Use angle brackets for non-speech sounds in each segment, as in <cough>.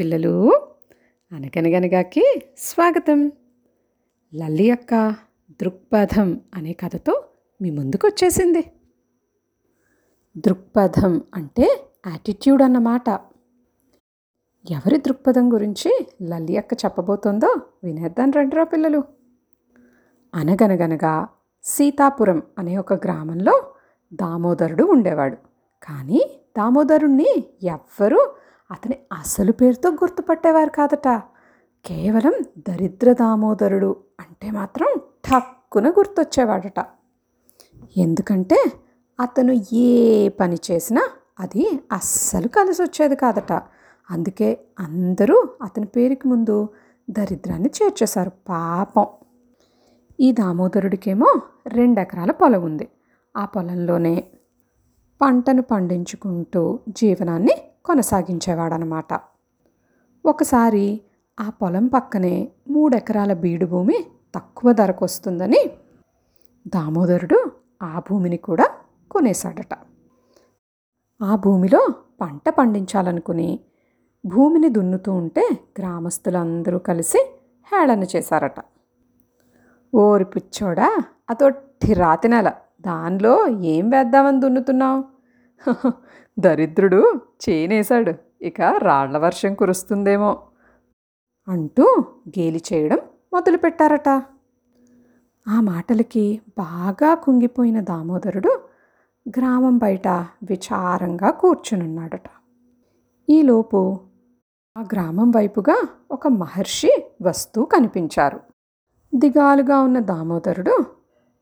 పిల్లలు. అనగనగనగాకి స్వాగతం. లల్లి యొక్క దృక్పథం అనే కథతో మీ ముందుకు వచ్చేసింది దృక్పథం అంటే యాటిట్యూడ్ అన్నమాట. ఎవరి దృక్పథం గురించి లల్లి అక్క చెప్పబోతోందో వినేద్దాం రండిరా పిల్లలు. అనగనగనగా సీతాపురం అనే ఒక గ్రామంలో దామోదరుడు ఉండేవాడు. కానీ దామోదరుణ్ణి ఎవ్వరూ అతని అసలు పేరుతో గుర్తుపట్టేవారు కాదట. కేవలం దరిద్ర దామోదరుడు అంటే మాత్రం ఠక్కున గుర్తొచ్చేవాడట. ఎందుకంటే అతను ఏ పని చేసినా అది అస్సలు కలిసి వచ్చేది కాదట. అందుకే అందరూ అతని పేరుకి ముందు దరిద్రాన్ని చేర్చేశారు. పాపం. ఈ దామోదరుడికేమో రెండెకరాల పొలం ఉంది. ఆ పొలంలోనే పంటను పండించుకుంటూ జీవనాన్ని కొనసాగించేవాడనమాట. ఒకసారి ఆ పొలం పక్కనే మూడెకరాల బీడు భూమి తక్కువ ధరకు వస్తుందని దామోదరుడు ఆ భూమిని కూడా కొనేశాడట. ఆ భూమిలో పంట పండించాలనుకుని భూమిని దున్నుతూ ఉంటే గ్రామస్తులందరూ కలిసి హేళన చేశారట. ఓరి పిచ్చోడా అతొట్టి రాతి నెల దానిలో ఏం వేద్దామని దున్నుతున్నావు? <laughs> దరిద్రుడు చేనేశాడు ఇక రాళ్ళ వర్షం కురుస్తుందేమో అంటూ గేలి చేయడం మొదలుపెట్టారట. ఆ మాటలకి బాగా కుంగిపోయిన దామోదరుడు గ్రామం బయట విచారంగా కూర్చునున్నాడట. ఈలోపు ఆ గ్రామం వైపుగా ఒక మహర్షి వస్తూ కనిపించారు. దిగాలుగా ఉన్న దామోదరుడు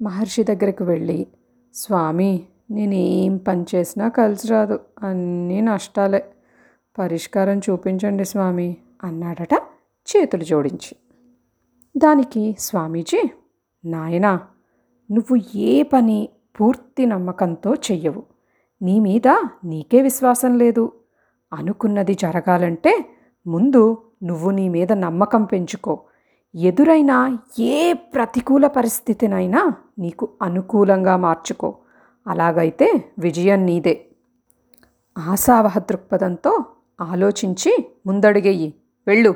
మహర్షి దగ్గరకు వెళ్ళి స్వామి నేను ఏం పని చేసినా కలిసి రాదు. అన్నీ నష్టాలే. పరిష్కారం చూపించండి స్వామి అన్నాడట చేతులు జోడించి. దానికి స్వామీజీ నాయనా నువ్వు ఏ పని పూర్తి నమ్మకంతో చెయ్యవు. నీ మీద నీకే విశ్వాసం లేదు. అనుకున్నది జరగాలంటే ముందు నువ్వు నీ మీద నమ్మకం పెంచుకో. ఎదురైన ఏ ప్రతికూల పరిస్థితినైనా నీకు అనుకూలంగా మార్చుకో. అలాగైతే విజయం నీదే. ఆశావహ దృక్పథంతో ఆలోచించి ముందడుగెయ్యి వెళ్ళు.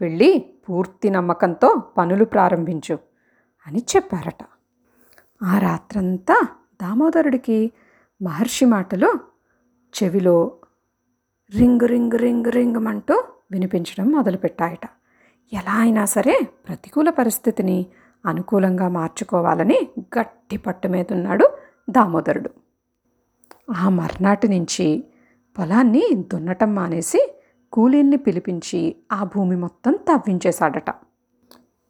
వెళ్ళి పూర్తి నమ్మకంతో పనులు ప్రారంభించు అని చెప్పారట. ఆ రాత్రంతా దామోదరుడికి మహర్షి మాటలు చెవిలో రింగ్ రింగ్ రింగ్ రింగ్ అంటూ వినిపించడం మొదలుపెట్టాయట. ఎలా అయినా సరే ప్రతికూల పరిస్థితిని అనుకూలంగా మార్చుకోవాలని గట్టి పట్టు మీద ఉన్నాడు దామోదరుడు. ఆ మర్నాటి నుంచి పొలాన్ని దున్నటం మానేసి కూలీల్ని పిలిపించి ఆ భూమి మొత్తం తవ్వించేశాడట.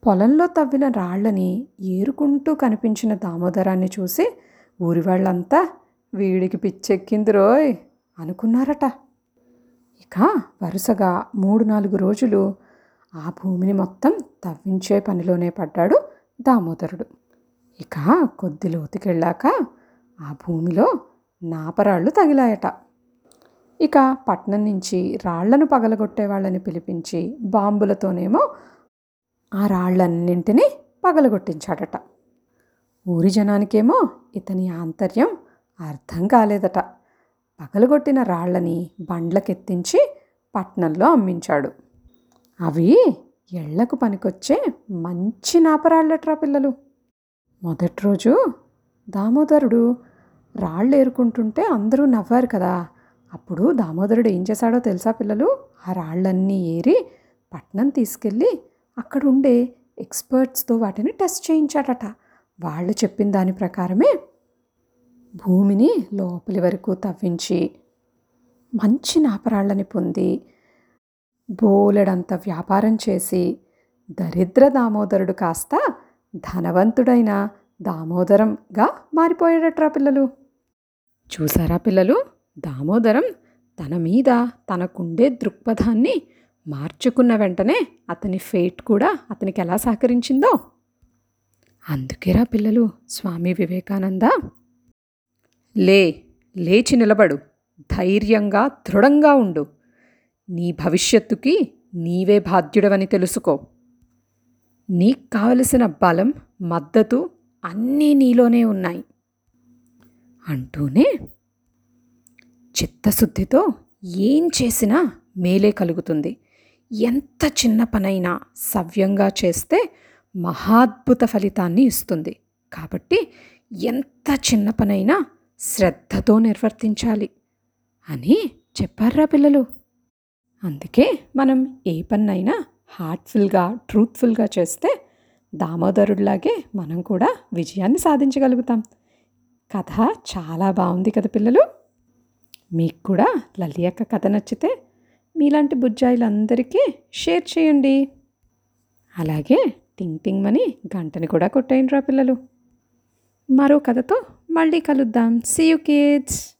పొలంలో తవ్విన రాళ్ళని ఏరుకుంటూ కనిపించిన దామోదరాన్ని చూసి ఊరి వాళ్ళంతా వీడికి పిచ్చెక్కింది రోయ్ అనుకున్నారట. ఇక వరుసగా మూడు నాలుగు రోజులు ఆ భూమిని మొత్తం తవ్వించే పనిలోనే పడ్డాడు దామోదరుడు. ఇక కొద్ది లోతుకెళ్ళాక ఆ భూమిలో నాపరాళ్ళు తగిలాయట. ఇక పట్నం నుంచి రాళ్ళను పగలగొట్టే వాళ్ళని పిలిపించి బాంబులతోనేమో ఆ రాళ్ళన్నింటినీ పగలగొట్టించాడట. ఊరి జనానికేమో ఇతని ఆంతర్యం అర్థం కాలేదట. పగలగొట్టిన రాళ్ళని బండ్లకెత్తించి పట్నంలో అమ్మించాడు. అవి ఎళ్ళకు పనికొచ్చే మంచి నాపరాళ్ళట్రా పిల్లలు. మొదటి రోజు దామోదరుడు రాళ్ళు ఏరుకుంటుంటే అందరూ నవ్వారు కదా. అప్పుడు దామోదరుడు ఏం చేశాడో తెలుసా పిల్లలు? ఆ రాళ్ళన్నీ ఏరి పట్నం తీసుకెళ్ళి అక్కడ ఉండే ఎక్స్పర్ట్స్తో వాటిని టెస్ట్ చేయించాడట. వాళ్ళు చెప్పిన దాని ప్రకారమే భూమిని లోపలి వరకు తవ్వించి మంచి నాపరాళ్ళని పొంది బోలెడంత వ్యాపారం చేసి దరిద్ర దామోదరుడు కాస్త ధనవంతుడైన దామోదరంగా మారిపోయాడట్రా పిల్లలు. చూసారా పిల్లలు? దామోదరం తన మీద తనకుండే దృక్పథాన్ని మార్చుకున్న వెంటనే అతని ఫేట్ కూడా అతనికి ఎలా సహకరించిందో? అందుకేరా పిల్లలు స్వామి వివేకానంద. లే లేచి నిలబడు. ధైర్యంగా దృఢంగా ఉండు. నీ భవిష్యత్తుకి నీవే బాధ్యుడవని తెలుసుకో. నీకు కావలసిన బలం మద్దతు అన్నీ నీలోనే ఉన్నాయి అంటూనే చిత్తశుద్ధితో ఏం చేసినా మేలే కలుగుతుంది. ఎంత చిన్న పనైనా సవ్యంగా చేస్తే మహాద్భుత ఫలితాన్ని ఇస్తుంది. కాబట్టి ఎంత చిన్న పనైనా శ్రద్ధతో నిర్వర్తించాలి అని చెప్పారా పిల్లలు. అందుకే మనం ఏ పన్నైనా హార్ట్ఫుల్గా ట్రూత్ఫుల్గా చేస్తే దామోదరుడిలాగే మనం కూడా విజయాన్ని సాధించగలుగుతాం. కథ చాలా బాగుంది కదా పిల్లలు? మీకు కూడా లలి యొక్క కథ నచ్చితే మీలాంటి బుజ్జాయిలందరికీ షేర్ చేయండి. అలాగే టింగ్ టింగ్ అని గంటని కూడా కొట్టేయండి రా పిల్లలు. మరో కథతో మళ్ళీ కలుద్దాం. See you kids